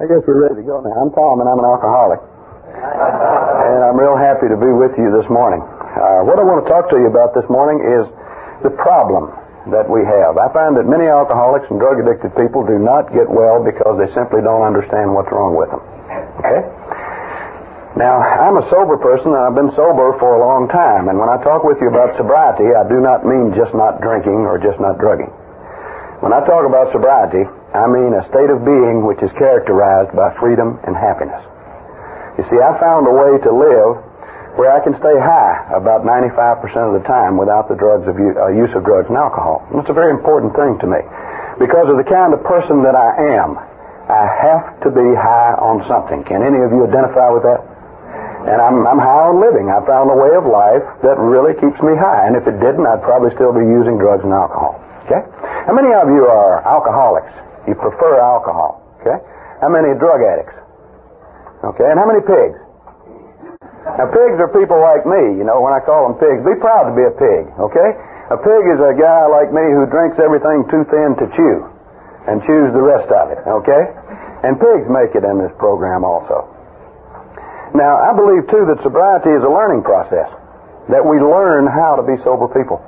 I guess we're ready to go now. I'm Tom, and I'm an alcoholic. and I'm real happy to be with you this morning. Uh, what I want to talk to you about this morning is the problem that we have. I find that many alcoholics and drug addicted people do not get well because they simply don't understand what's wrong with them. Okay? Now, I'm a sober person, and I've been sober for a long time. And when I talk with you about sobriety, I do not mean just not drinking or just not drugging. When I talk about sobriety, I mean a state of being which is characterized by freedom and happiness. You see, I found a way to live where I can stay high about 95% of the time without the drugs of uh, use of drugs and alcohol. And it's a very important thing to me because of the kind of person that I am. I have to be high on something. Can any of you identify with that? And I'm, I'm high on living. I found a way of life that really keeps me high. And if it didn't, I'd probably still be using drugs and alcohol. Okay? How many of you are alcoholics? You prefer alcohol. Okay? How many drug addicts? Okay? And how many pigs? Now, pigs are people like me, you know, when I call them pigs. Be proud to be a pig, okay? A pig is a guy like me who drinks everything too thin to chew and chews the rest of it, okay? And pigs make it in this program also. Now, I believe too that sobriety is a learning process, that we learn how to be sober people.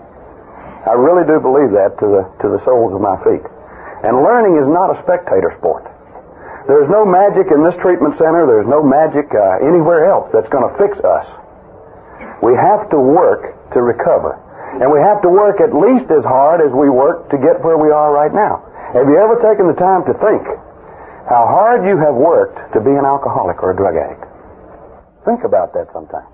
I really do believe that to the, to the soles of my feet. And learning is not a spectator sport. There's no magic in this treatment center. There's no magic uh, anywhere else that's going to fix us. We have to work to recover. And we have to work at least as hard as we work to get where we are right now. Have you ever taken the time to think how hard you have worked to be an alcoholic or a drug addict? Think about that sometime.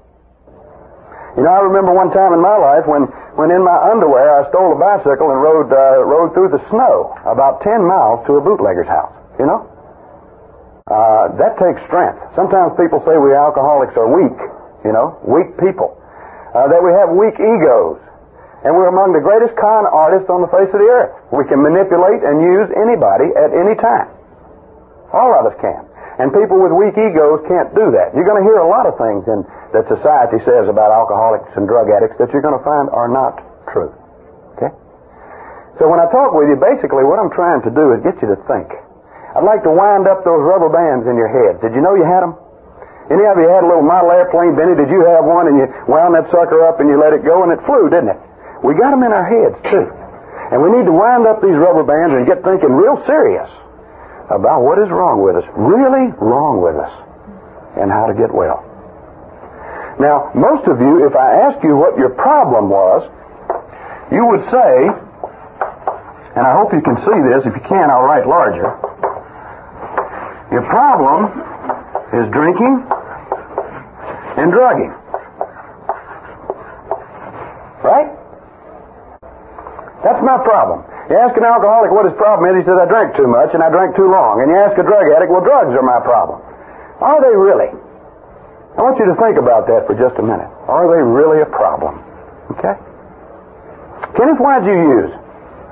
You know, I remember one time in my life when, when in my underwear I stole a bicycle and rode, uh, rode through the snow about 10 miles to a bootlegger's house. You know? Uh, that takes strength. Sometimes people say we alcoholics are weak, you know, weak people. Uh, that we have weak egos. And we're among the greatest con artists on the face of the earth. We can manipulate and use anybody at any time. All of us can. And people with weak egos can't do that. You're going to hear a lot of things in, that society says about alcoholics and drug addicts that you're going to find are not true. Okay? So when I talk with you, basically what I'm trying to do is get you to think. I'd like to wind up those rubber bands in your head. Did you know you had them? Any of you had a little model airplane, Benny? Did you have one and you wound that sucker up and you let it go and it flew, didn't it? We got them in our heads too. And we need to wind up these rubber bands and get thinking real serious about what is wrong with us, really wrong with us, and how to get well. Now, most of you, if I ask you what your problem was, you would say, and I hope you can see this. If you can, I'll write larger. Your problem is drinking and drugging. Right? That's my problem. You ask an alcoholic what his problem is, he says, I drank too much and I drank too long. And you ask a drug addict, well, drugs are my problem. Are they really? I want you to think about that for just a minute. Are they really a problem? Okay? Kenneth, why did you use?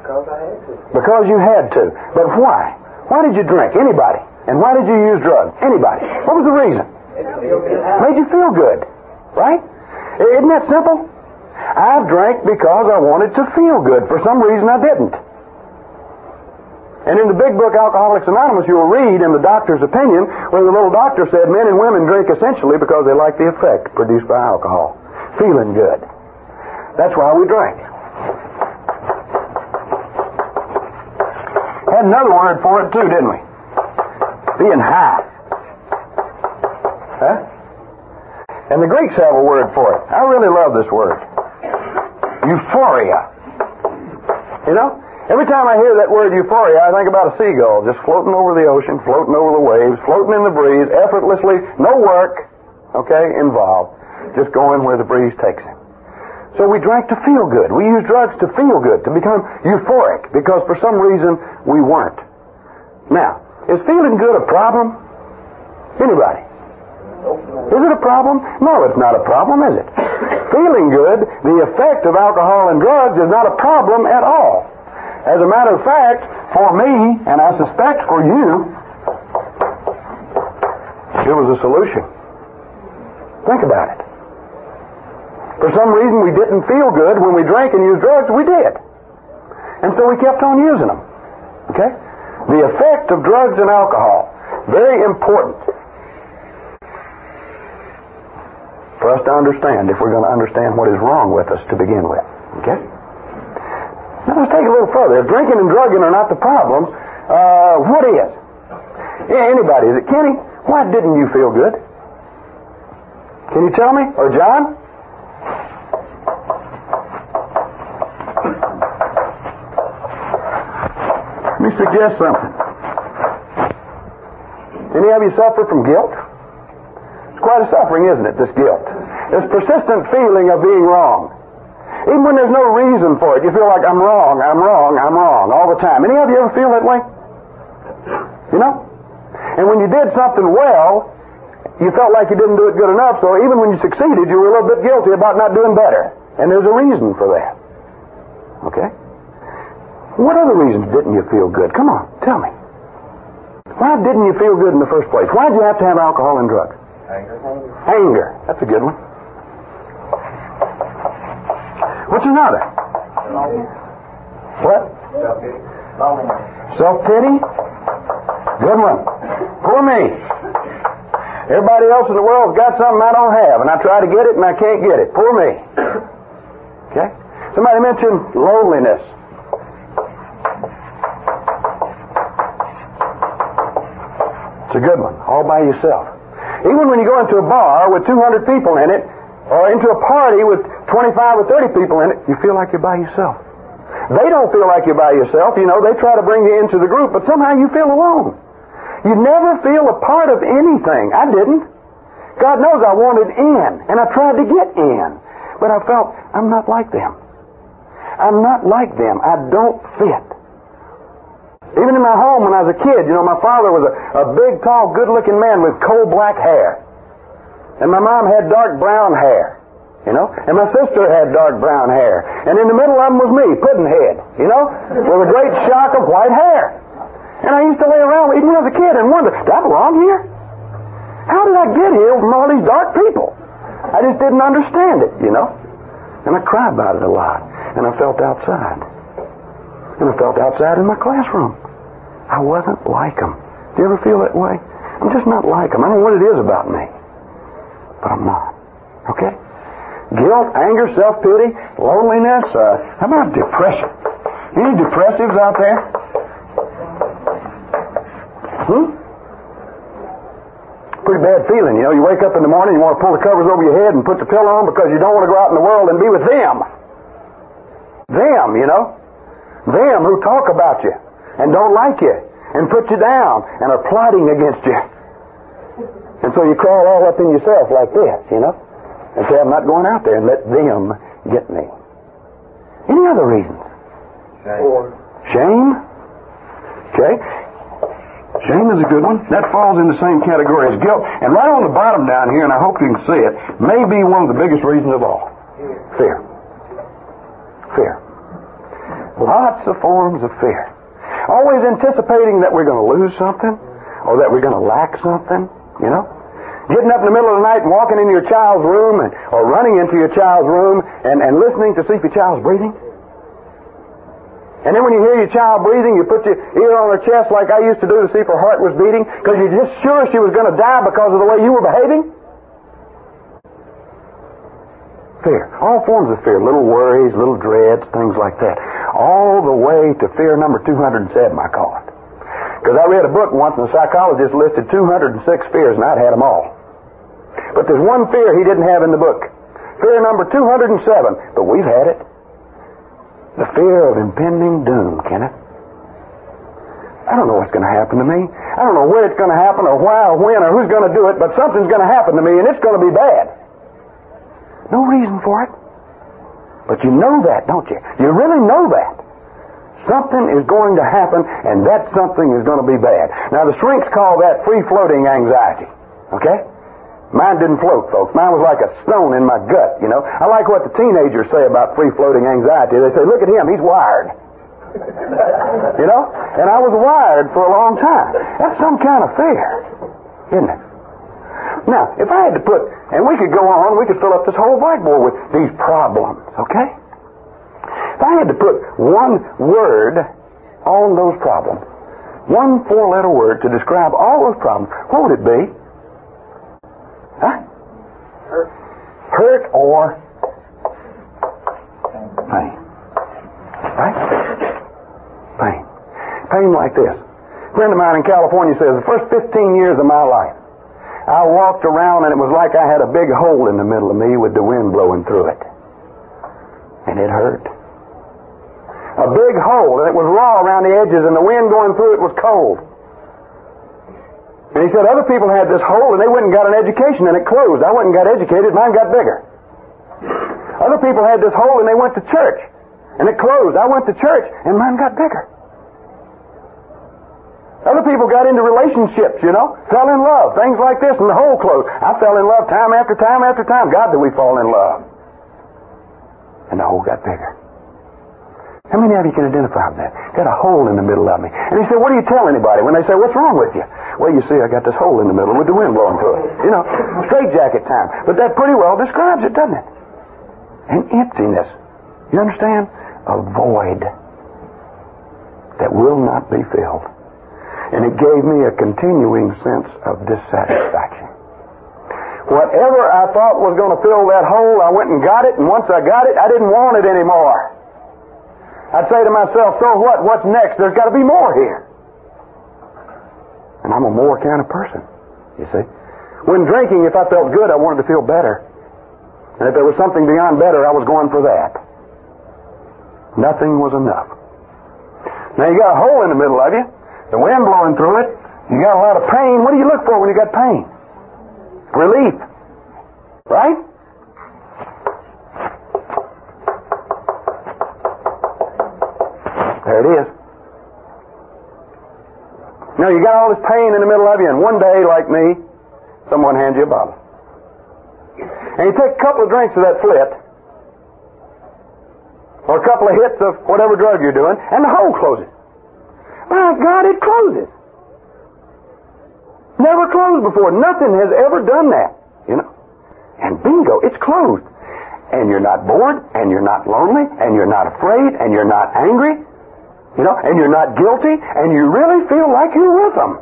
Because I had to. Because you had to. But why? Why did you drink? Anybody. And why did you use drugs? Anybody. What was the reason? Made you feel good. Right? Isn't that simple? I drank because I wanted to feel good. For some reason I didn't. And in the big book Alcoholics Anonymous, you'll read in the doctor's opinion where the little doctor said men and women drink essentially because they like the effect produced by alcohol. Feeling good. That's why we drink. Had another word for it too, didn't we? Being high. Huh? And the Greeks have a word for it. I really love this word. Euphoria. You know? Every time I hear that word euphoria, I think about a seagull just floating over the ocean, floating over the waves, floating in the breeze, effortlessly, no work, okay, involved, just going where the breeze takes him. So we drank to feel good. We used drugs to feel good, to become euphoric, because for some reason we weren't. Now, is feeling good a problem? Anybody? Is it a problem? No, it's not a problem, is it? Feeling good, the effect of alcohol and drugs is not a problem at all. As a matter of fact, for me, and I suspect for you, it was a solution. Think about it. For some reason we didn't feel good when we drank and used drugs, we did. And so we kept on using them. Okay? The effect of drugs and alcohol very important for us to understand if we're going to understand what is wrong with us to begin with. Okay? Now let's take a little further. If drinking and drugging are not the problem, uh, what is? Yeah, anybody? Is it Kenny? Why didn't you feel good? Can you tell me? Or John? Let me suggest something. Any of you suffer from guilt? It's quite a suffering, isn't it, this guilt? This persistent feeling of being wrong. Even when there's no reason for it, you feel like I'm wrong, I'm wrong, I'm wrong all the time. Any of you ever feel that way? You know? And when you did something well, you felt like you didn't do it good enough, so even when you succeeded, you were a little bit guilty about not doing better. And there's a reason for that. Okay? What other reasons didn't you feel good? Come on, tell me. Why didn't you feel good in the first place? Why did you have to have alcohol and drugs? Anger. Anger. That's a good one. What's another? What? Loneliness. Self-pity? Good one. Poor me. Everybody else in the world's got something I don't have, and I try to get it and I can't get it. Poor me. Okay? Somebody mentioned loneliness. It's a good one, all by yourself. Even when you go into a bar with 200 people in it, or into a party with 25 or 30 people in it, you feel like you're by yourself. They don't feel like you're by yourself. You know, they try to bring you into the group, but somehow you feel alone. You never feel a part of anything. I didn't. God knows I wanted in, and I tried to get in, but I felt I'm not like them. I'm not like them. I don't fit. Even in my home when I was a kid, you know, my father was a, a big, tall, good-looking man with coal black hair. And my mom had dark brown hair. You know? And my sister had dark brown hair. And in the middle of them was me, Puddinhead, you know? With a great shock of white hair. And I used to lay around even was a kid and wonder, do I belong here? How did I get here from all these dark people? I just didn't understand it, you know? And I cried about it a lot. And I felt outside. And I felt outside in my classroom. I wasn't like them. Do you ever feel that way? I'm just not like them. I don't know what it is about me. But I'm not. Okay? Guilt, anger, self-pity, loneliness. Uh, how about depression? Any depressives out there? Hmm? Pretty bad feeling, you know. You wake up in the morning, you want to pull the covers over your head and put the pillow on because you don't want to go out in the world and be with them. Them, you know. Them who talk about you and don't like you and put you down and are plotting against you. And so you crawl all up in yourself like this, you know, and say, I'm not going out there and let them get me. Any other reasons? Shame. Shame? Okay. Shame is a good one. That falls in the same category as guilt. And right on the bottom down here, and I hope you can see it, may be one of the biggest reasons of all. Fear. Fear. Lots of forms of fear. Always anticipating that we're going to lose something or that we're going to lack something, you know? Getting up in the middle of the night and walking into your child's room and, or running into your child's room and, and listening to see if your child's breathing. And then when you hear your child breathing, you put your ear on her chest like I used to do to see if her heart was beating because you're just sure she was going to die because of the way you were behaving. Fear. All forms of fear. Little worries, little dreads, things like that. All the way to fear number 207, I call it. Because I read a book once and the psychologist listed 206 fears and I'd had them all. But there's one fear he didn't have in the book. Fear number 207. But we've had it. The fear of impending doom, Kenneth. I don't know what's going to happen to me. I don't know where it's going to happen or why or when or who's going to do it, but something's going to happen to me and it's going to be bad. No reason for it. But you know that, don't you? You really know that. Something is going to happen, and that something is going to be bad. Now, the shrinks call that free floating anxiety. Okay? Mine didn't float, folks. Mine was like a stone in my gut, you know. I like what the teenagers say about free floating anxiety. They say, look at him, he's wired. you know? And I was wired for a long time. That's some kind of fear, isn't it? Now, if I had to put, and we could go on, we could fill up this whole whiteboard with these problems, okay? If I had to put one word on those problems, one four letter word to describe all those problems, what would it be? Huh? Hurt. Hurt or pain. Right? Pain. Pain like this. A friend of mine in California says the first 15 years of my life, I walked around and it was like I had a big hole in the middle of me with the wind blowing through it. And it hurt. A big hole, and it was raw around the edges, and the wind going through it was cold. And he said other people had this hole and they went and got an education and it closed. I went and got educated, mine got bigger. Other people had this hole and they went to church and it closed. I went to church and mine got bigger. Other people got into relationships, you know, fell in love, things like this, and the hole closed. I fell in love time after time after time. God, did we fall in love? And the hole got bigger. How many of you can identify with that? Got a hole in the middle of me. And he said, What do you tell anybody when they say, What's wrong with you? Well, you see, I got this hole in the middle with the wind blowing through it. You know, straight jacket time. But that pretty well describes it, doesn't it? An emptiness. You understand? A void that will not be filled. And it gave me a continuing sense of dissatisfaction. Whatever I thought was going to fill that hole, I went and got it, and once I got it, I didn't want it anymore. I'd say to myself, so what? What's next? There's got to be more here. And I'm a more kind of person, you see. When drinking, if I felt good, I wanted to feel better. And if there was something beyond better, I was going for that. Nothing was enough. Now you got a hole in the middle of you the wind blowing through it. You got a lot of pain. What do you look for when you got pain? Relief. Right? There it is. Now you got all this pain in the middle of you, and one day, like me, someone hands you a bottle. And you take a couple of drinks of that flit, or a couple of hits of whatever drug you're doing, and the hole closes. My God, it closes. Never closed before. Nothing has ever done that. You know? And bingo, it's closed. And you're not bored, and you're not lonely, and you're not afraid, and you're not angry, you know, and you're not guilty, and you really feel like you're with them.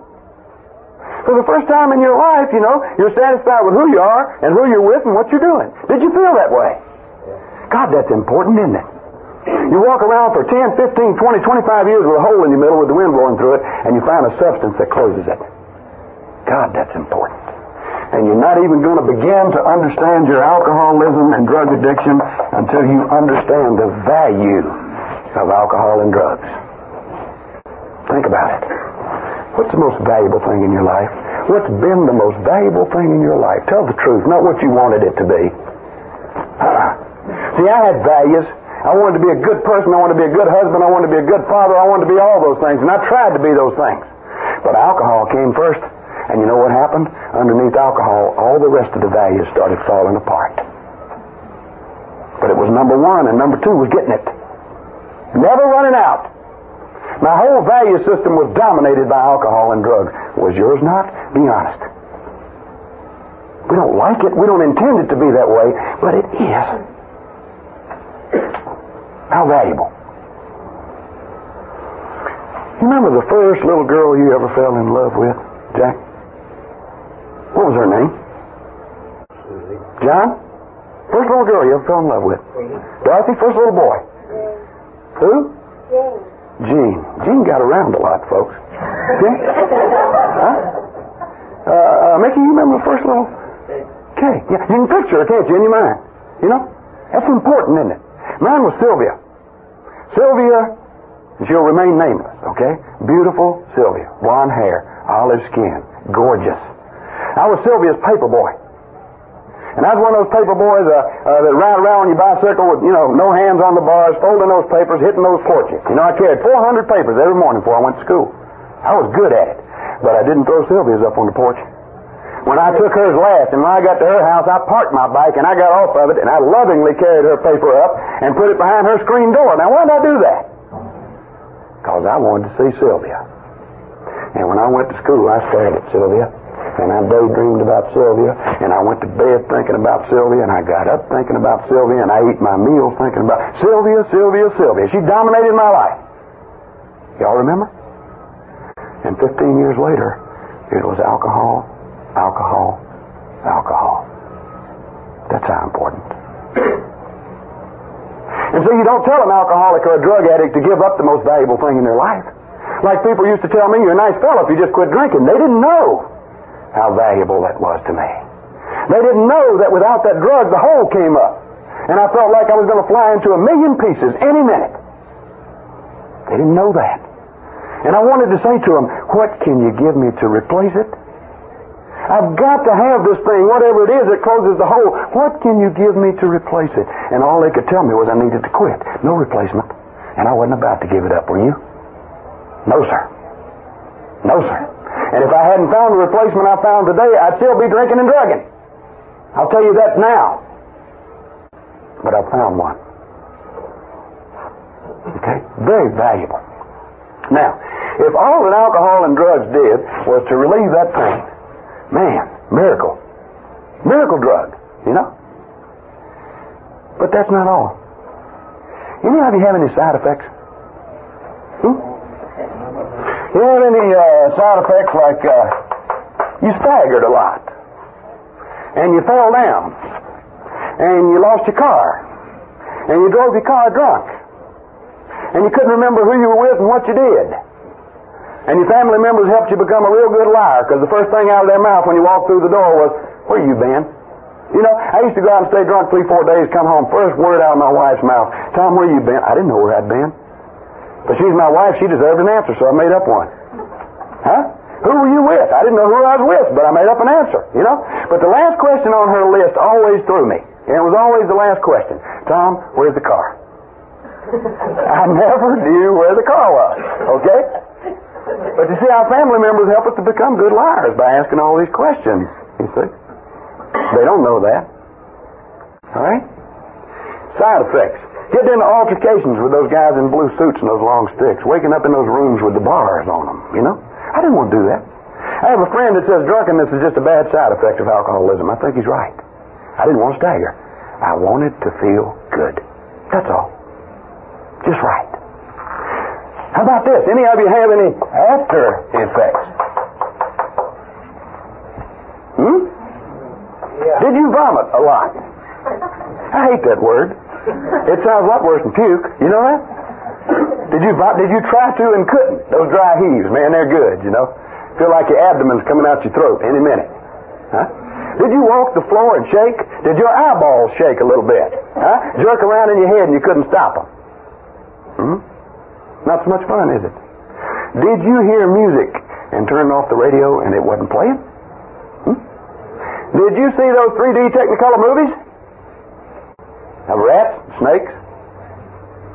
For the first time in your life, you know, you're satisfied with who you are and who you're with and what you're doing. Did you feel that way? God, that's important, isn't it? You walk around for 10, 15, 20, 25 years with a hole in your middle with the wind blowing through it, and you find a substance that closes it. God, that's important. And you're not even going to begin to understand your alcoholism and drug addiction until you understand the value of alcohol and drugs. Think about it. What's the most valuable thing in your life? What's been the most valuable thing in your life? Tell the truth, not what you wanted it to be. See, I had values I wanted to be a good person. I wanted to be a good husband. I wanted to be a good father. I wanted to be all those things. And I tried to be those things. But alcohol came first. And you know what happened? Underneath alcohol, all the rest of the values started falling apart. But it was number one, and number two was getting it. Never running out. My whole value system was dominated by alcohol and drugs. Was yours not? Be honest. We don't like it. We don't intend it to be that way, but it is. How valuable. You remember the first little girl you ever fell in love with, Jack? What was her name? Susie. John? First little girl you ever fell in love with? Dorothy? First little boy? Who? Gene. Gene got around a lot, folks. Gene? huh? Uh, uh, Mickey, you remember the first little? Okay. Yeah, you can picture her, can't you, in your mind? You know? That's important, isn't it? Mine was Sylvia. Sylvia, she'll remain nameless, okay? Beautiful Sylvia. Blonde hair, olive skin, gorgeous. I was Sylvia's paper boy. And I was one of those paper boys uh, uh, that ride around on your bicycle with, you know, no hands on the bars, folding those papers, hitting those porches. You know, I carried 400 papers every morning before I went to school. I was good at it. But I didn't throw Sylvia's up on the porch. When I took hers last, and when I got to her house, I parked my bike and I got off of it, and I lovingly carried her paper up and put it behind her screen door. Now, why did I do that? Because I wanted to see Sylvia. And when I went to school, I stared at Sylvia, and I daydreamed about Sylvia, and I went to bed thinking about Sylvia, and I got up thinking about Sylvia, and I ate my meals thinking about Sylvia, Sylvia, Sylvia. She dominated my life. Y'all remember? And 15 years later, it was alcohol, alcohol, alcohol. That's how important. And so you don't tell an alcoholic or a drug addict to give up the most valuable thing in their life. Like people used to tell me, you're a nice fellow if you just quit drinking. They didn't know how valuable that was to me. They didn't know that without that drug, the hole came up. And I felt like I was going to fly into a million pieces any minute. They didn't know that. And I wanted to say to them, what can you give me to replace it? I've got to have this thing, whatever it is that closes the hole. What can you give me to replace it? And all they could tell me was I needed to quit. No replacement. And I wasn't about to give it up, were you? No, sir. No, sir. And if I hadn't found the replacement I found today, I'd still be drinking and drugging. I'll tell you that now. But I found one. Okay? Very valuable. Now, if all that alcohol and drugs did was to relieve that pain, man, miracle. Miracle drug, you know? But that's not all. Any of you have any side effects? Hmm? You have any uh, side effects like uh, you staggered a lot, and you fell down, and you lost your car, and you drove your car drunk, and you couldn't remember who you were with and what you did, and your family members helped you become a real good liar because the first thing out of their mouth when you walked through the door was, "Where you been?" You know, I used to go out and stay drunk three, four days, come home, first word out of my wife's mouth, Tom, where you been? I didn't know where I'd been. But she's my wife. She deserved an answer, so I made up one. Huh? Who were you with? I didn't know who I was with, but I made up an answer, you know? But the last question on her list always threw me. And it was always the last question. Tom, where's the car? I never knew where the car was, okay? But you see, our family members help us to become good liars by asking all these questions, you see? They don't know that. All right? Side effects. Getting into altercations with those guys in blue suits and those long sticks. Waking up in those rooms with the bars on them, you know? I didn't want to do that. I have a friend that says drunkenness is just a bad side effect of alcoholism. I think he's right. I didn't want to stagger. I wanted to feel good. That's all. Just right. How about this? Any of you have any after effects? Hmm? Yeah. Did you vomit a lot? I hate that word. It sounds a lot worse than puke. You know that? Did you did you try to and couldn't? Those dry heaves, man, they're good. You know, feel like your abdomen's coming out your throat any minute. Huh? Did you walk the floor and shake? Did your eyeballs shake a little bit? Huh? Jerk around in your head and you couldn't stop them? Hmm? Not so much fun, is it? Did you hear music and turn off the radio and it wasn't playing? Hmm? Did you see those 3D Technicolor movies? Of rats, snakes?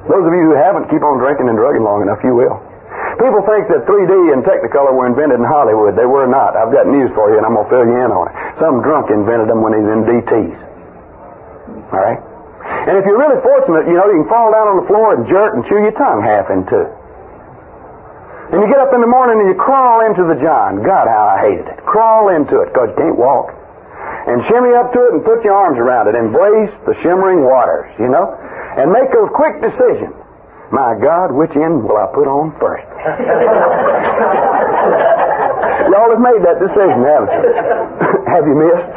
Those of you who haven't, keep on drinking and drugging long enough, you will. People think that 3D and Technicolor were invented in Hollywood. They were not. I've got news for you, and I'm going to fill you in on it. Some drunk invented them when he was in DTs. All right? And if you're really fortunate, you know, you can fall down on the floor and jerk and chew your tongue half in two. And you get up in the morning and you crawl into the John. God, how I hated it. Crawl into it because you can't walk and shimmy up to it and put your arms around it. Embrace the shimmering waters, you know, and make a quick decision. My God, which end will I put on first? Y'all have made that decision, haven't you? have you missed?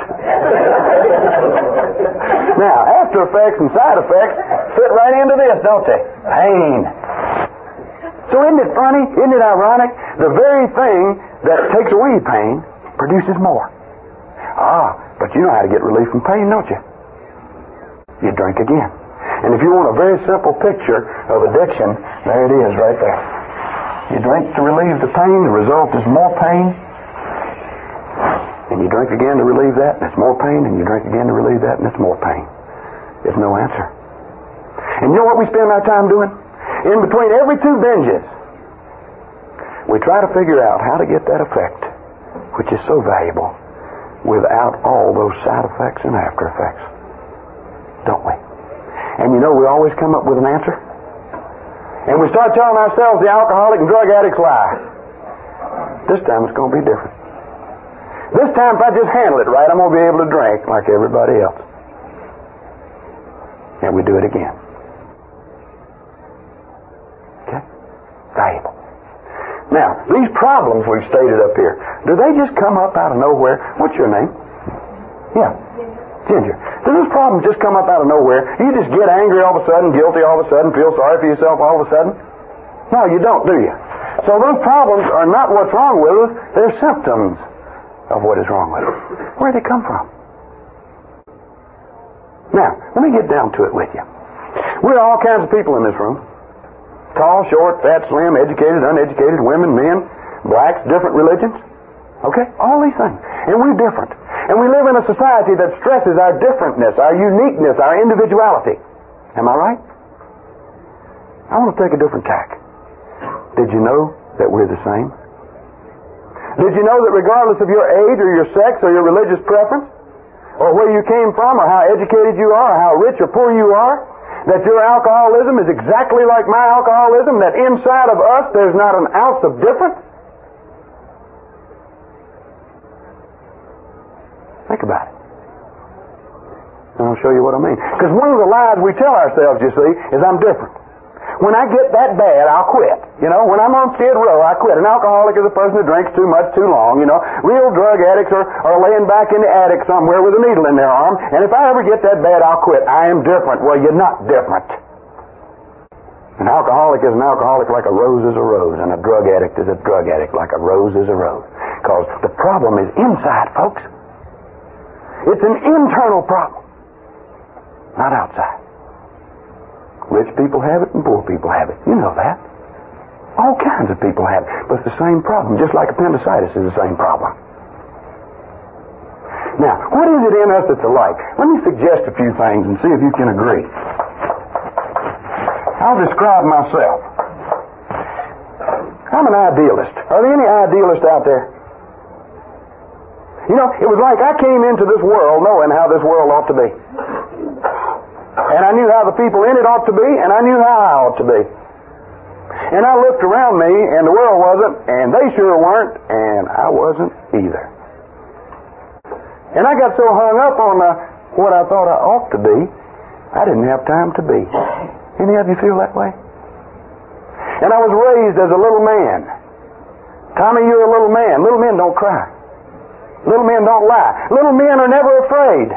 now, after effects and side effects fit right into this, don't they? Pain. So isn't it funny? Isn't it ironic? The very thing that takes away pain produces more. Ah, but you know how to get relief from pain, don't you? You drink again. And if you want a very simple picture of addiction, there it is right there. You drink to relieve the pain, the result is more pain. And you drink again to relieve that, and it's more pain, and you drink again to relieve that, and it's more pain. There's no answer. And you know what we spend our time doing? In between every two binges, we try to figure out how to get that effect, which is so valuable without all those side effects and after effects. Don't we? And you know, we always come up with an answer. And we start telling ourselves the alcoholic and drug addicts lie. This time it's going to be different. This time, if I just handle it right, I'm going to be able to drink like everybody else. And we do it again. Okay? Valuable. Now, these problems we've stated up here, do they just come up out of nowhere? What's your name? Yeah. Ginger. Do those problems just come up out of nowhere? You just get angry all of a sudden, guilty all of a sudden, feel sorry for yourself all of a sudden? No, you don't, do you? So those problems are not what's wrong with us, they're symptoms of what is wrong with us. Where do they come from? Now, let me get down to it with you. We're all kinds of people in this room. Tall, short, fat, slim, educated, uneducated, women, men, blacks, different religions. Okay? All these things. And we're different. And we live in a society that stresses our differentness, our uniqueness, our individuality. Am I right? I want to take a different tack. Did you know that we're the same? Did you know that regardless of your age or your sex or your religious preference, or where you came from or how educated you are or how rich or poor you are, that your alcoholism is exactly like my alcoholism, that inside of us there's not an ounce of difference? Think about it. And I'll show you what I mean. Because one of the lies we tell ourselves, you see, is I'm different. When I get that bad, I'll quit. You know, when I'm on Skid Row, I quit. An alcoholic is a person who drinks too much too long. You know, real drug addicts are, are laying back in the attic somewhere with a needle in their arm. And if I ever get that bad, I'll quit. I am different. Well, you're not different. An alcoholic is an alcoholic like a rose is a rose, and a drug addict is a drug addict like a rose is a rose. Because the problem is inside, folks. It's an internal problem, not outside. Rich people have it and poor people have it. You know that. All kinds of people have it. But it's the same problem, just like appendicitis is the same problem. Now, what is it in us that's alike? Let me suggest a few things and see if you can agree. I'll describe myself. I'm an idealist. Are there any idealists out there? You know, it was like I came into this world knowing how this world ought to be. And I knew how the people in it ought to be, and I knew how I ought to be. And I looked around me, and the world wasn't, and they sure weren't, and I wasn't either. And I got so hung up on uh, what I thought I ought to be, I didn't have time to be. Any of you feel that way? And I was raised as a little man. Tommy, you're a little man. Little men don't cry. Little men don't lie. Little men are never afraid.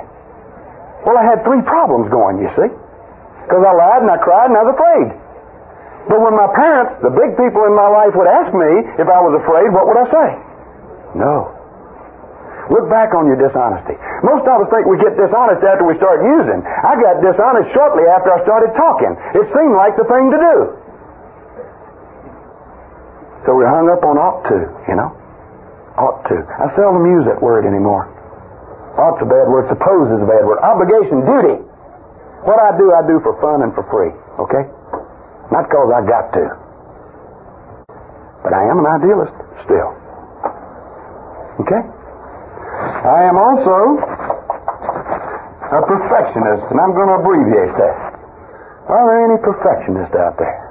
Well, I had three problems going, you see. Because I lied and I cried and I was afraid. But when my parents, the big people in my life, would ask me if I was afraid, what would I say? No. Look back on your dishonesty. Most of us think we get dishonest after we start using. I got dishonest shortly after I started talking. It seemed like the thing to do. So we're hung up on ought to, you know? Ought to. I seldom use that word anymore. Ought's a bad word. Suppose is a bad word. Obligation, duty. What I do, I do for fun and for free. Okay? Not because I got to. But I am an idealist still. Okay? I am also a perfectionist, and I'm going to abbreviate that. Are there any perfectionists out there?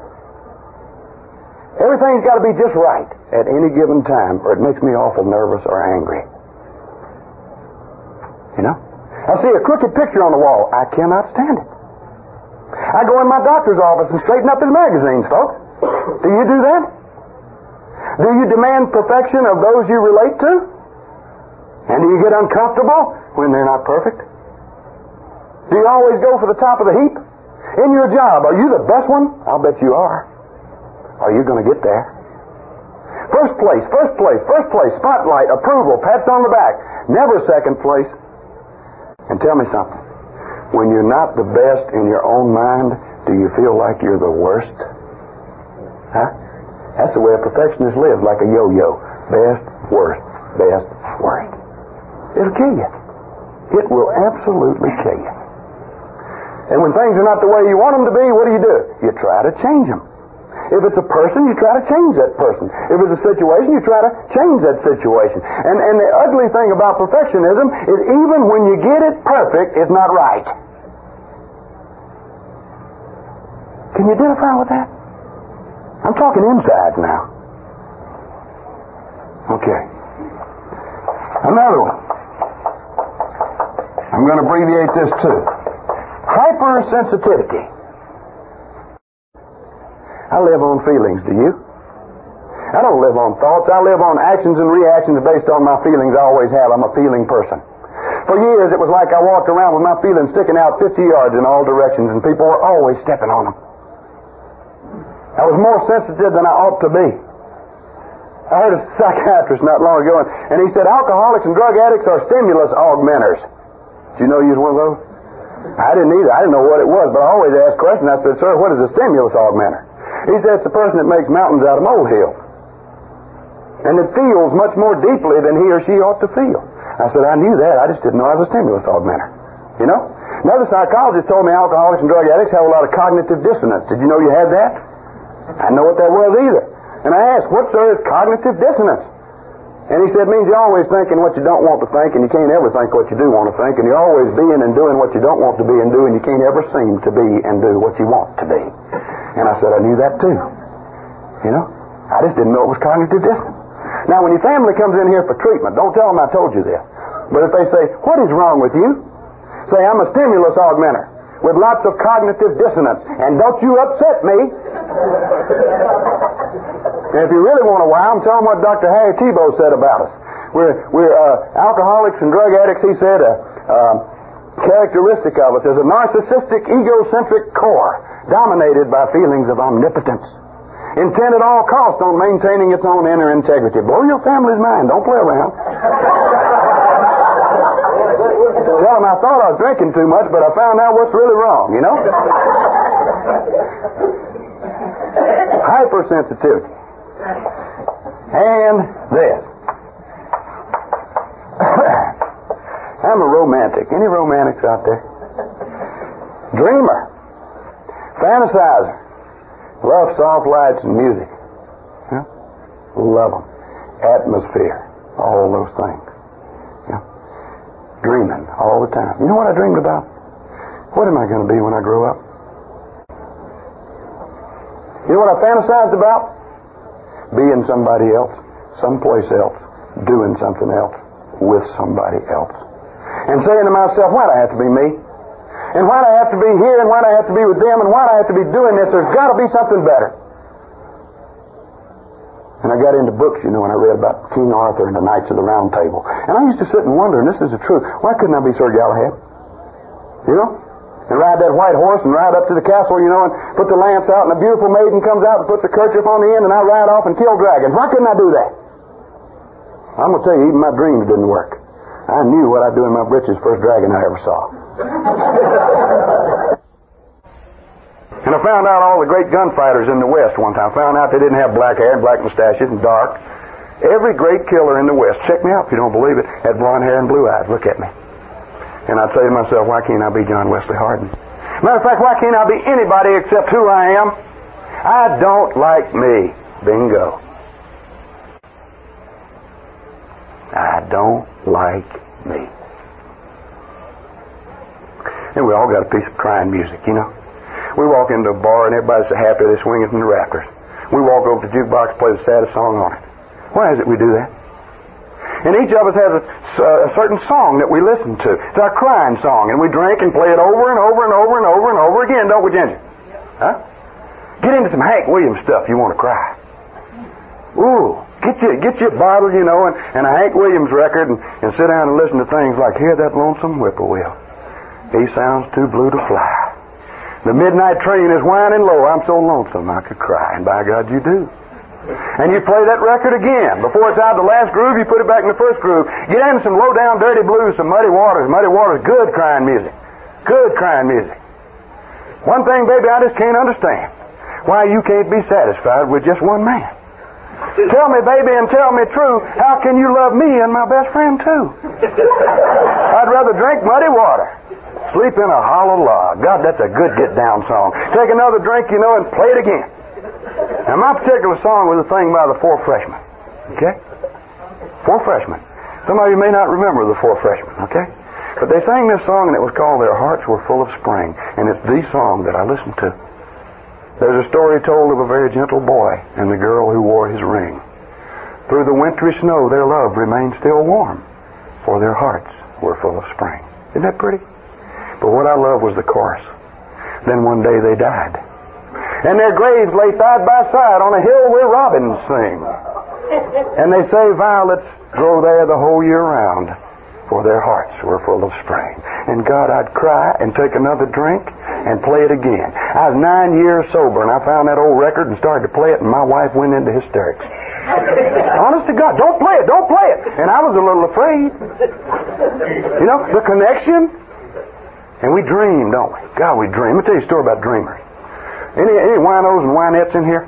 Everything's got to be just right at any given time, or it makes me awful nervous or angry. You know? I see a crooked picture on the wall. I cannot stand it. I go in my doctor's office and straighten up his magazines, folks. Do you do that? Do you demand perfection of those you relate to? And do you get uncomfortable when they're not perfect? Do you always go for the top of the heap? In your job, are you the best one? I'll bet you are. Are you going to get there? First place, first place, first place, spotlight, approval, pats on the back. Never second place. And tell me something. When you're not the best in your own mind, do you feel like you're the worst? Huh? That's the way a perfectionist lives, like a yo-yo. Best, worst, best, worst. It'll kill you. It will absolutely kill you. And when things are not the way you want them to be, what do you do? You try to change them. If it's a person, you try to change that person. If it's a situation, you try to change that situation. And, and the ugly thing about perfectionism is even when you get it perfect, it's not right. Can you identify with that? I'm talking insides now. Okay. Another one. I'm going to abbreviate this too. Hypersensitivity. I live on feelings, do you? I don't live on thoughts. I live on actions and reactions based on my feelings. I always have. I'm a feeling person. For years, it was like I walked around with my feelings sticking out 50 yards in all directions, and people were always stepping on them. I was more sensitive than I ought to be. I heard a psychiatrist not long ago, and he said alcoholics and drug addicts are stimulus augmenters. Do you know you was one of those? I didn't either. I didn't know what it was, but I always asked questions. I said, Sir, what is a stimulus augmenter? He said it's the person that makes mountains out of molehills. And it feels much more deeply than he or she ought to feel. I said, I knew that. I just didn't know I was a stimulus augmenter. You know? Another psychologist told me alcoholics and drug addicts have a lot of cognitive dissonance. Did you know you had that? I know what that was either. And I asked, what, sir, is cognitive dissonance? And he said, it means you're always thinking what you don't want to think, and you can't ever think what you do want to think, and you're always being and doing what you don't want to be and do, and you can't ever seem to be and do what you want to be. And I said, I knew that too. You know? I just didn't know it was cognitive dissonance. Now, when your family comes in here for treatment, don't tell them I told you this. But if they say, what is wrong with you? Say, I'm a stimulus augmenter with lots of cognitive dissonance, and don't you upset me. And if you really want to wow them, tell them what Dr. Harry Tiebout said about us. We're, we're uh, alcoholics and drug addicts, he said. Uh, uh, characteristic of us is a narcissistic, egocentric core dominated by feelings of omnipotence. Intent at all costs on maintaining its own inner integrity. Blow your family's mind. Don't play around. Tell them I thought I was drinking too much, but I found out what's really wrong, you know? Hypersensitivity. And this. I'm a romantic. Any romantics out there? Dreamer. Fantasizer. Love soft lights and music. Yeah? Love them. Atmosphere. All those things. Yeah? Dreaming all the time. You know what I dreamed about? What am I going to be when I grow up? You know what I fantasized about? being somebody else, someplace else, doing something else, with somebody else. And saying to myself, why'd I have to be me? And why'd I have to be here? And why'd I have to be with them? And why'd I have to be doing this? There's got to be something better. And I got into books, you know, and I read about King Arthur and the Knights of the Round Table. And I used to sit and wonder, and this is the truth, why couldn't I be Sir Galahad? You know? and ride that white horse and ride up to the castle, you know, and put the lance out, and a beautiful maiden comes out and puts a kerchief on the end, and I ride off and kill dragons. Why couldn't I do that? I'm going to tell you, even my dreams didn't work. I knew what I'd do in my britches first dragon I ever saw. and I found out all the great gunfighters in the West one time. I found out they didn't have black hair and black mustaches and dark. Every great killer in the West, check me out if you don't believe it, had blonde hair and blue eyes. Look at me. And I'd say to myself, why can't I be John Wesley Hardin? Matter of fact, why can't I be anybody except who I am? I don't like me. Bingo. I don't like me. And we all got a piece of crying music, you know. We walk into a bar and everybody's so happy they're swinging from the rafters. We walk over to the jukebox, play the saddest song on it. Why is it we do that? And each of us has a, uh, a, certain song that we listen to. It's our crying song, and we drink and play it over and over and over and over and over again, don't we, Ginger? Huh? Get into some Hank Williams stuff. You want to cry. Ooh, get your, get you a bottle, you know, and, and a Hank Williams record, and, and sit down and listen to things like "Hear that lonesome whippoorwill." He sounds too blue to fly. The midnight train is whining low. I'm so lonesome I could cry, and by God, you do. And you play that record again. Before it's out of the last groove, you put it back in the first groove. Get in some low down dirty blues, some muddy waters. Muddy waters, good crying music. Good crying music. One thing, baby, I just can't understand. Why you can't be satisfied with just one man. Tell me, baby, and tell me true, how can you love me and my best friend too? I'd rather drink muddy water. Sleep in a hollow log. God, that's a good get down song. Take another drink, you know, and play it again. Now, my particular song was a thing by the Four Freshmen. Okay? Four Freshmen. Some of you may not remember the Four Freshmen, okay? But they sang this song and it was called Their Hearts Were Full of Spring. And it's the song that I listened to. There's a story told of a very gentle boy and the girl who wore his ring. Through the wintry snow, their love remained still warm, for their hearts were full of spring. Isn't that pretty? But what I love was the chorus. Then one day they died. And their graves lay side by side on a hill where robins sing. And they say violets grow there the whole year round, for their hearts were full of spring. And God, I'd cry and take another drink and play it again. I was nine years sober, and I found that old record and started to play it, and my wife went into hysterics. Honest to God, don't play it, don't play it. And I was a little afraid. You know, the connection. And we dream, don't we? God, we dream. Let me tell you a story about dreamers. Any, any winos and winettes in here?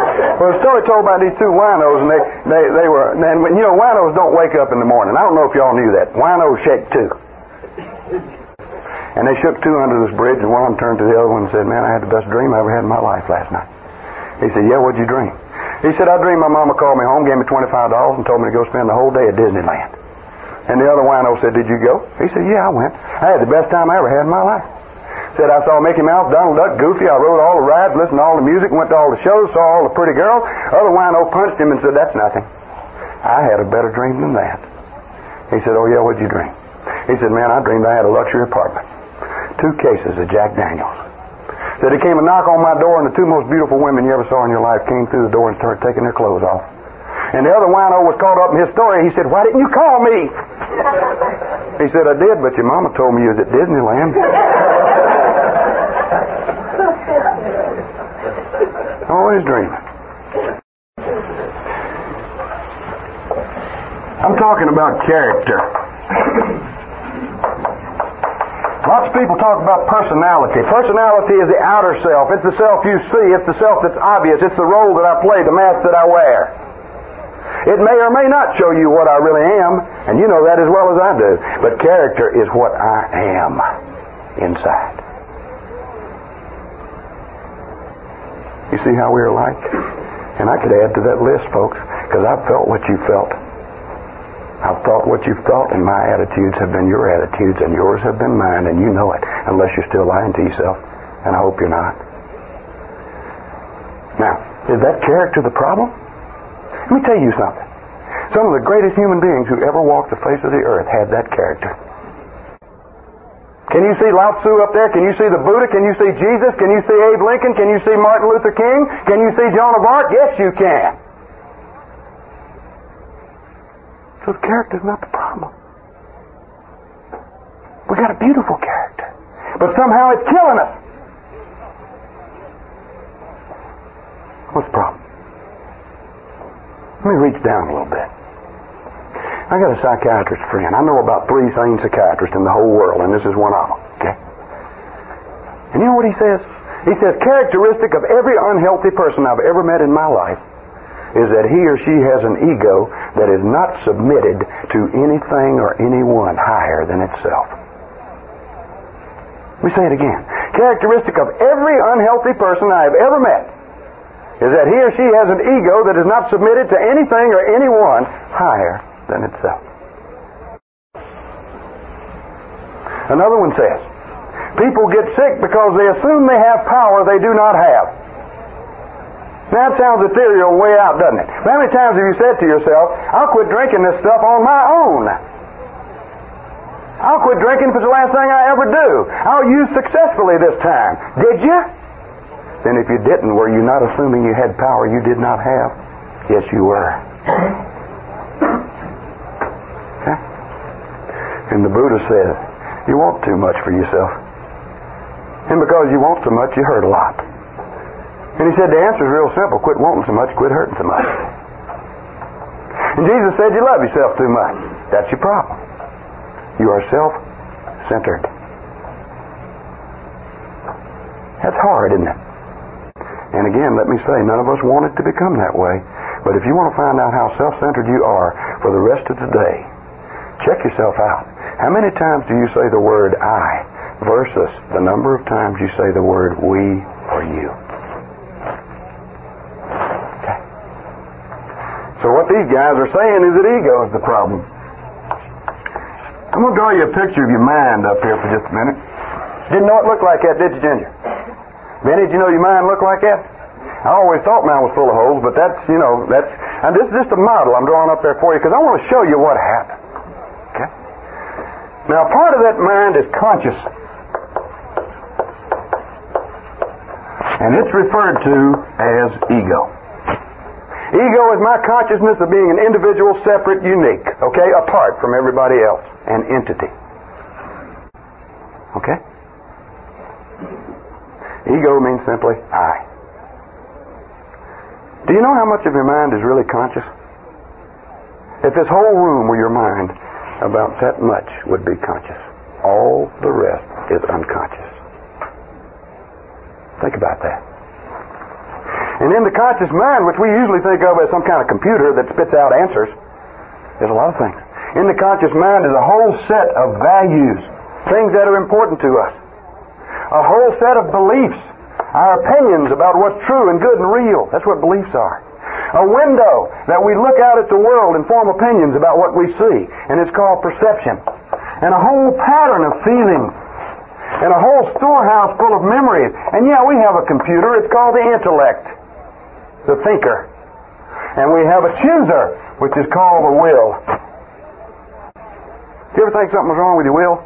well, a story told about these two winos, and they, they, they were, and you know, winos don't wake up in the morning. I don't know if y'all knew that. Winos shake too. And they shook two under this bridge, and one of them turned to the other one and said, Man, I had the best dream I ever had in my life last night. He said, Yeah, what'd you dream? He said, I dreamed my mama called me home, gave me $25, and told me to go spend the whole day at Disneyland. And the other wino said, Did you go? He said, Yeah, I went. I had the best time I ever had in my life. Said I saw Mickey Mouse, Donald Duck, Goofy. I rode all the rides, listened to all the music, went to all the shows, saw all the pretty girls. Other wino punched him and said, That's nothing. I had a better dream than that. He said, Oh, yeah, what'd you dream? He said, Man, I dreamed I had a luxury apartment. Two cases of Jack Daniels. Said he came a knock on my door, and the two most beautiful women you ever saw in your life came through the door and started taking their clothes off. And the other wino was caught up in his story. He said, Why didn't you call me? He said, I did, but your mama told me you was at Disneyland. Always dreaming. I'm talking about character. Lots of people talk about personality. Personality is the outer self. It's the self you see. It's the self that's obvious. It's the role that I play, the mask that I wear. It may or may not show you what I really am, and you know that as well as I do. But character is what I am inside. You see how we're alike? And I could add to that list, folks, because I've felt what you felt. I've thought what you've thought, and my attitudes have been your attitudes, and yours have been mine, and you know it, unless you're still lying to yourself. And I hope you're not. Now, is that character the problem? Let me tell you something. Some of the greatest human beings who ever walked the face of the earth had that character. Can you see Lao Tzu up there? Can you see the Buddha? Can you see Jesus? Can you see Abe Lincoln? Can you see Martin Luther King? Can you see Joan of Arc? Yes, you can. So the character's not the problem. We got a beautiful character. But somehow it's killing us. What's the problem? Let me reach down a little bit. I got a psychiatrist friend. I know about three sane psychiatrists in the whole world, and this is one of them. Okay? And you know what he says? He says, characteristic of every unhealthy person I've ever met in my life is that he or she has an ego that is not submitted to anything or anyone higher than itself. Let me say it again. Characteristic of every unhealthy person I have ever met is that he or she has an ego that is not submitted to anything or anyone higher than itself. Another one says, people get sick because they assume they have power they do not have. That sounds ethereal way out, doesn't it? How many times have you said to yourself, I'll quit drinking this stuff on my own? I'll quit drinking if it's the last thing I ever do. I'll use successfully this time. Did you? Then if you didn't, were you not assuming you had power you did not have? Yes, you were. And the Buddha said, you want too much for yourself. And because you want so much, you hurt a lot. And he said, the answer is real simple. Quit wanting so much, quit hurting so much. And Jesus said, you love yourself too much. That's your problem. You are self-centered. That's hard, isn't it? And again, let me say, none of us want it to become that way. But if you want to find out how self-centered you are for the rest of the day, check yourself out. How many times do you say the word I versus the number of times you say the word we or you? Okay. So what these guys are saying is that ego is the problem. I'm going to draw you a picture of your mind up here for just a minute. Didn't know it looked like that, did you, Ginger? Benny, did you know your mind looked like that? I always thought mine was full of holes, but that's, you know, that's, and this is just a model I'm drawing up there for you because I want to show you what happened. Now, part of that mind is conscious. And it's referred to as ego. Ego is my consciousness of being an individual, separate, unique, okay, apart from everybody else, an entity. Okay? Ego means simply I. Do you know how much of your mind is really conscious? If this whole room were your mind, about that much would be conscious. All the rest is unconscious. Think about that. And in the conscious mind, which we usually think of as some kind of computer that spits out answers, there's a lot of things. In the conscious mind is a whole set of values, things that are important to us, a whole set of beliefs, our opinions about what's true and good and real. That's what beliefs are. A window that we look out at the world and form opinions about what we see, and it's called perception. And a whole pattern of feelings and a whole storehouse full of memories. And yeah, we have a computer. It's called the intellect the thinker. And we have a chooser, which is called the will. Do you ever think something was wrong with your will?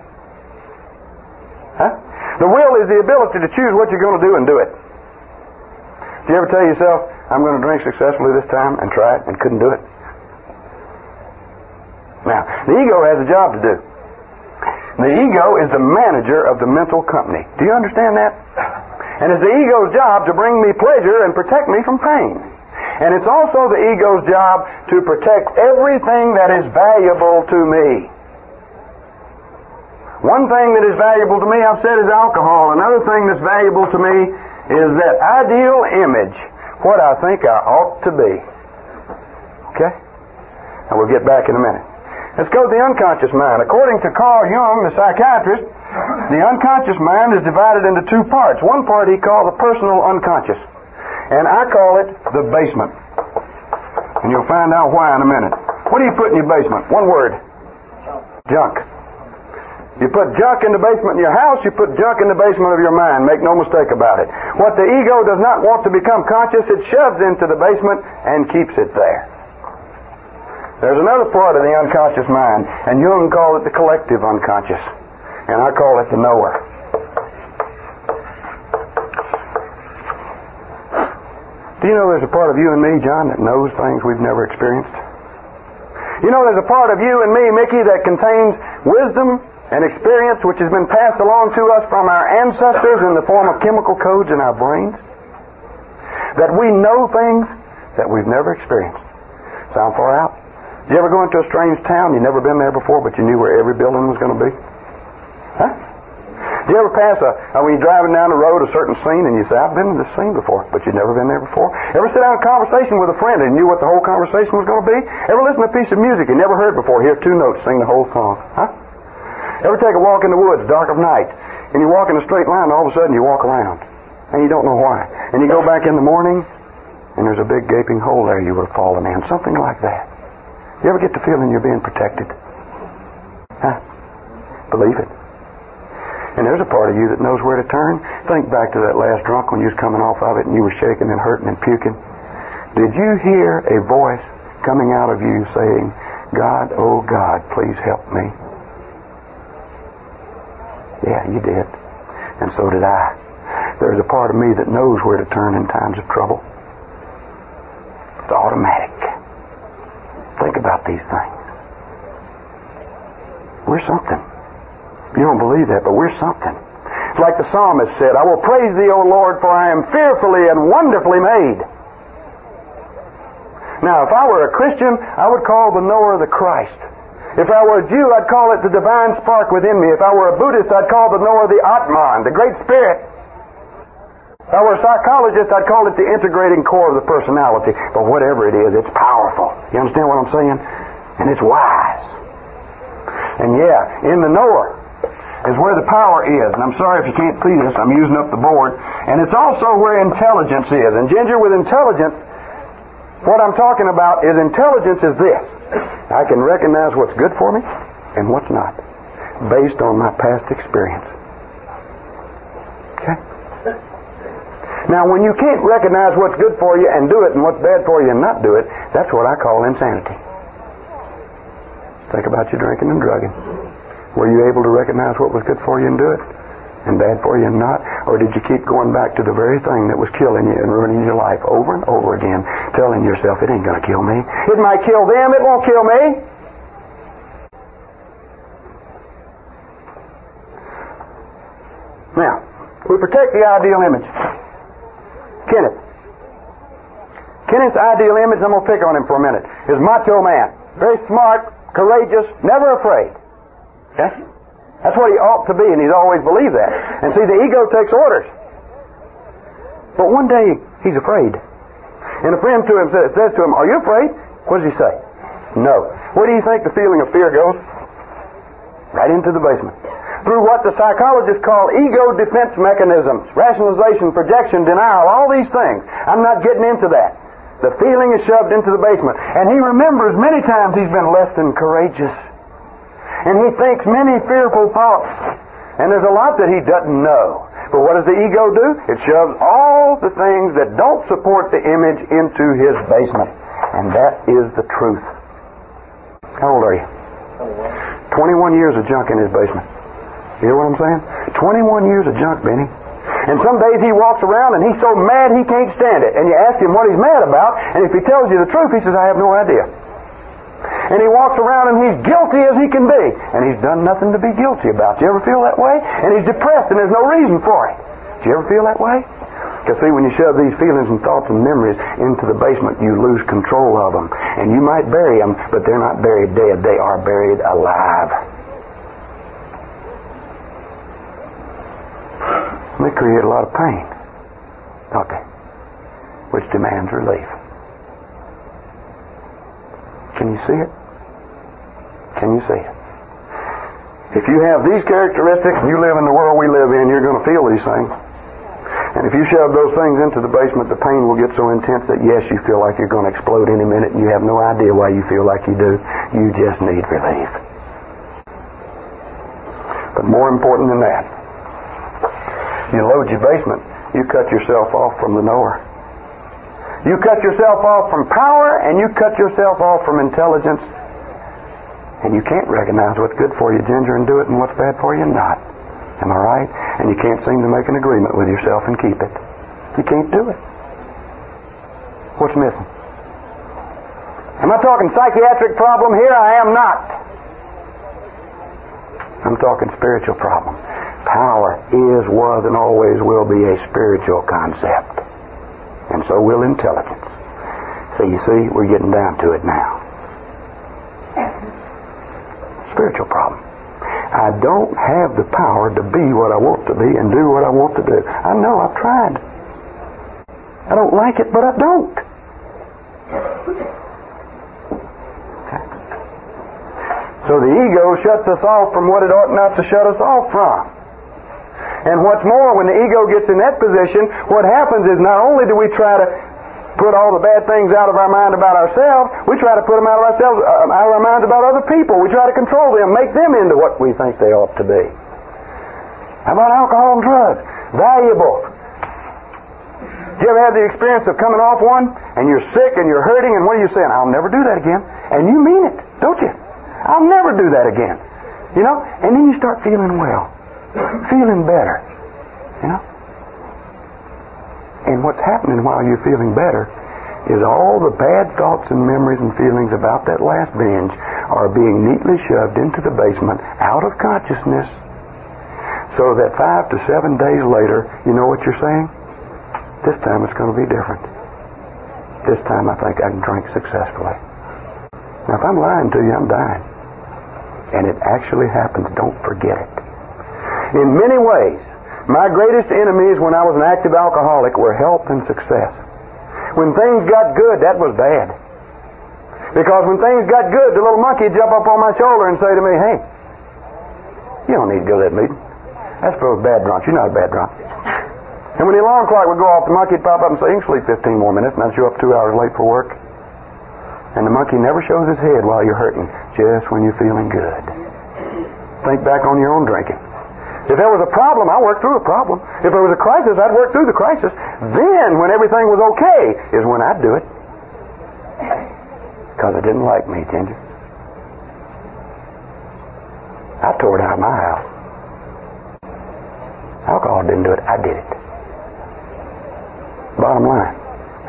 Huh? The will is the ability to choose what you're going to do and do it. Do you ever tell yourself, I'm going to drink successfully this time and try it and couldn't do it? Now, the ego has a job to do. The ego is the manager of the mental company. Do you understand that? And it's the ego's job to bring me pleasure and protect me from pain. And it's also the ego's job to protect everything that is valuable to me. One thing that is valuable to me, I've said, is alcohol. Another thing that's valuable to me is that ideal image, what I think I ought to be. Okay? And we'll get back in a minute. Let's go to the unconscious mind. According to Carl Jung, the psychiatrist, the unconscious mind is divided into two parts. One part he calls the personal unconscious, and I call it the basement. And you'll find out why in a minute. What do you put in your basement? One word. Junk. You put junk in the basement in your house, you put junk in the basement of your mind. Make no mistake about it. What the ego does not want to become conscious, it shoves into the basement and keeps it there. There's another part of the unconscious mind, and Jung called it the collective unconscious, and I call it the knower. Do you know there's a part of you and me, John, that knows things we've never experienced? You know there's a part of you and me, Mickey, that contains wisdom and experience which has been passed along to us from our ancestors in the form of chemical codes in our brains? That we know things that we've never experienced. Sound far out? You ever go into a strange town? You'd never been there before, but you knew where every building was going to be? Huh? Did you ever pass a, uh, when you're driving down the road, a certain scene, and you say, I've been in this scene before, but you've never been there before? Ever sit down in a conversation with a friend and knew what the whole conversation was going to be? Ever listen to a piece of music you never heard before, hear two notes, sing the whole song? Huh? Ever take a walk in the woods, dark of night, and you walk in a straight line, and all of a sudden you walk around, and you don't know why. And you go back in the morning, and there's a big gaping hole there you would have fallen in. Something like that. You ever get the feeling you're being protected? Huh? Believe it. And there's a part of you that knows where to turn. Think back to that last drunk when you was coming off of it and you were shaking and hurting and puking. Did you hear a voice coming out of you saying, God, oh God, please help me? Yeah, you did. And so did I. There's a part of me that knows where to turn in times of trouble. It's automatic. Think about these things. We're something. You don't believe that, but we're something. It's like the psalmist said, I will praise thee, O Lord, for I am fearfully and wonderfully made. Now, if I were a Christian, I would call the knower the Christ. If I were a Jew, I'd call it the divine spark within me. If I were a Buddhist, I'd call the knower the Atman, the Great Spirit. If I were a psychologist, I'd call it the integrating core of the personality. But whatever it is, it's powerful. You understand what I'm saying? And it's wise. And yeah, in the knower is where the power is. And I'm sorry if you can't see this. I'm using up the board. And it's also where intelligence is. And Ginger, with intelligence, what I'm talking about is intelligence is this. I can recognize what's good for me and what's not based on my past experience. Okay? Now, when you can't recognize what's good for you and do it and what's bad for you and not do it, that's what I call insanity. Think about your drinking and drugging. Were you able to recognize what was good for you and do it? And bad for you and not? Or did you keep going back to the very thing that was killing you and ruining your life over and over again, telling yourself, it ain't going to kill me. It might kill them, it won't kill me. Now, we protect the ideal image. Kenneth. Kenneth's ideal image, I'm going to pick on him for a minute, is macho man. Very smart, courageous, never afraid. Okay? That's what he ought to be, and he's always believed that. And see, the ego takes orders. But one day, he's afraid. And a friend to him says, says to him, Are you afraid? What does he say? No. Where do you think the feeling of fear goes? Right into the basement. Through what the psychologists call ego defense mechanisms, rationalization, projection, denial, all these things. I'm not getting into that. The feeling is shoved into the basement. And he remembers many times he's been less than courageous and he thinks many fearful thoughts. And there's a lot that he doesn't know. But what does the ego do? It shoves all the things that don't support the image into his basement. And that is the truth. How old are you? 21 years of junk in his basement. You hear what I'm saying? 21 years of junk, Benny. And some days he walks around and he's so mad he can't stand it. And you ask him what he's mad about, and if he tells you the truth, he says, I have no idea and he walks around and he's guilty as he can be. And he's done nothing to be guilty about. Do you ever feel that way? And he's depressed and there's no reason for it. Do you ever feel that way? Because see, when you shove these feelings and thoughts and memories into the basement, you lose control of them. And you might bury them, but they're not buried dead. They are buried alive. They create a lot of pain, don't they? Which demands relief. You see it? Can you see it? If you have these characteristics and you live in the world we live in, you're going to feel these things. And if you shove those things into the basement, the pain will get so intense that yes, you feel like you're going to explode any minute and you have no idea why you feel like you do. You just need relief. But more important than that, you load your basement, you cut yourself off from the knower. You cut yourself off from power and you cut yourself off from intelligence. And you can't recognize what's good for you, Ginger, and do it, and what's bad for you, not. Am I right? And you can't seem to make an agreement with yourself and keep it. You can't do it. What's missing? Am I talking psychiatric problem here? I am not. I'm talking spiritual problem. Power is, was, and always will be a spiritual concept and so will intelligence. So you see, we're getting down to it now. Spiritual problem. I don't have the power to be what I want to be and do what I want to do. I know, I've tried. I don't like it, but I don't. So the ego shuts us off from what it ought not to shut us off from. And what's more, when the ego gets in that position, what happens is not only do we try to put all the bad things out of our mind about ourselves, we try to put them out of ourselves, uh, out of our minds about other people. We try to control them, make them into what we think they ought to be. How about alcohol and drugs? Valuable. Do you ever have the experience of coming off one and you're sick and you're hurting and what are you saying? I'll never do that again. And you mean it, don't you? I'll never do that again. You know? And then you start feeling well feeling better. You know? And what's happening while you're feeling better is all the bad thoughts and memories and feelings about that last binge are being neatly shoved into the basement out of consciousness so that five to seven days later, you know what you're saying? This time it's going to be different. This time I think I can drink successfully. Now, if I'm lying to you, I'm dying. And it actually happens. Don't forget it. In many ways, my greatest enemies when I was an active alcoholic were health and success. When things got good, that was bad. Because when things got good, the little monkey jump up on my shoulder and say to me, hey, you don't need to go to that meeting. That's for those bad drunks. You're not a bad drunk. And when the alarm clock would go off, the monkey would pop up and say, you can sleep 15 more minutes, and I'd show up two hours late for work. And the monkey never shows his head while you're hurting, just when you're feeling good. Think back on your own drinking. If there was a problem, I worked through a problem. If there was a crisis, I'd work through the crisis. Then, when everything was okay, is when I'd do it. Because it didn't like me, Ginger. I tore down my house. Alcohol didn't do it. I did it. Bottom line,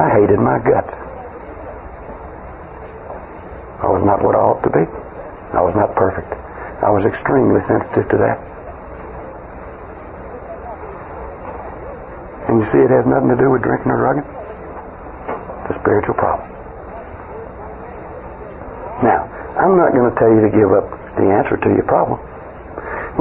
I hated my guts. I was not what I ought to be. I was not perfect. I was extremely sensitive to that. And you see, it has nothing to do with drinking or drugging. It's a spiritual problem. Now, I'm not going to tell you to give up the answer to your problem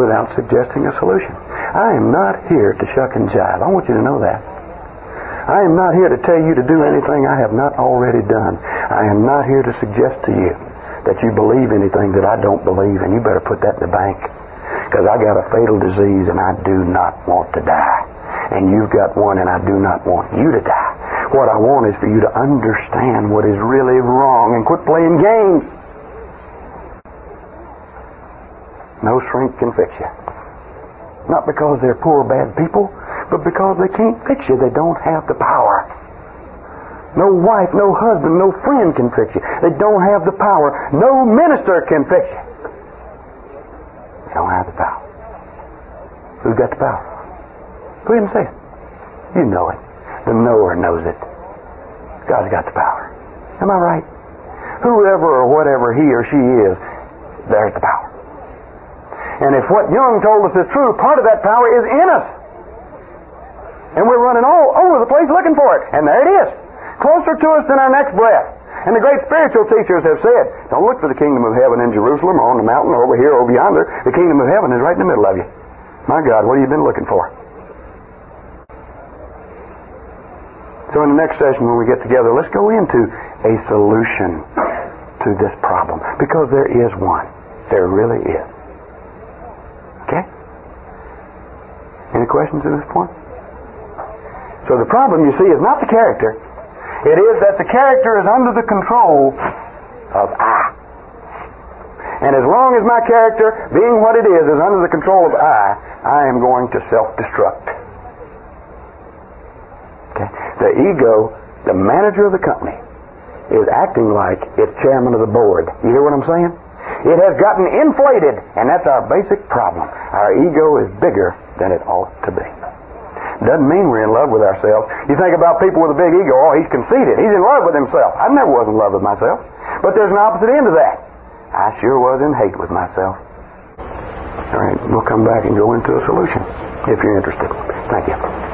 without suggesting a solution. I am not here to shuck and jive. I want you to know that. I am not here to tell you to do anything I have not already done. I am not here to suggest to you that you believe anything that I don't believe, and you better put that in the bank. Because I got a fatal disease and I do not want to die and you've got one, and I do not want you to die. What I want is for you to understand what is really wrong and quit playing games. No shrink can fix you. Not because they're poor, bad people, but because they can't fix you. They don't have the power. No wife, no husband, no friend can fix you. They don't have the power. No minister can fix you. They don't have the power. Who's got the power? Go ahead and say it. You know it. The knower knows it. God's got the power. Am I right? Whoever or whatever he or she is, there's the power. And if what Jung told us is true, part of that power is in us. And we're running all over the place looking for it. And there it is. Closer to us than our next breath. And the great spiritual teachers have said, don't look for the kingdom of heaven in Jerusalem or on the mountain or over here or over yonder. The kingdom of heaven is right in the middle of you. My God, what have you been looking for? So in the next session when we get together, let's go into a solution to this problem. Because there is one. There really is. Okay? Any questions at this point? So the problem, you see, is not the character. It is that the character is under the control of I. And as long as my character, being what it is, is under the control of I, I am going to self-destruct. Okay? The ego, the manager of the company, is acting like it's chairman of the board. You hear what I'm saying? It has gotten inflated, and that's our basic problem. Our ego is bigger than it ought to be. Doesn't mean we're in love with ourselves. You think about people with a big ego, oh, he's conceited. He's in love with himself. I never was in love with myself. But there's an opposite end to that. I sure was in hate with myself. All right, we'll come back and go into a solution if you're interested. Thank you.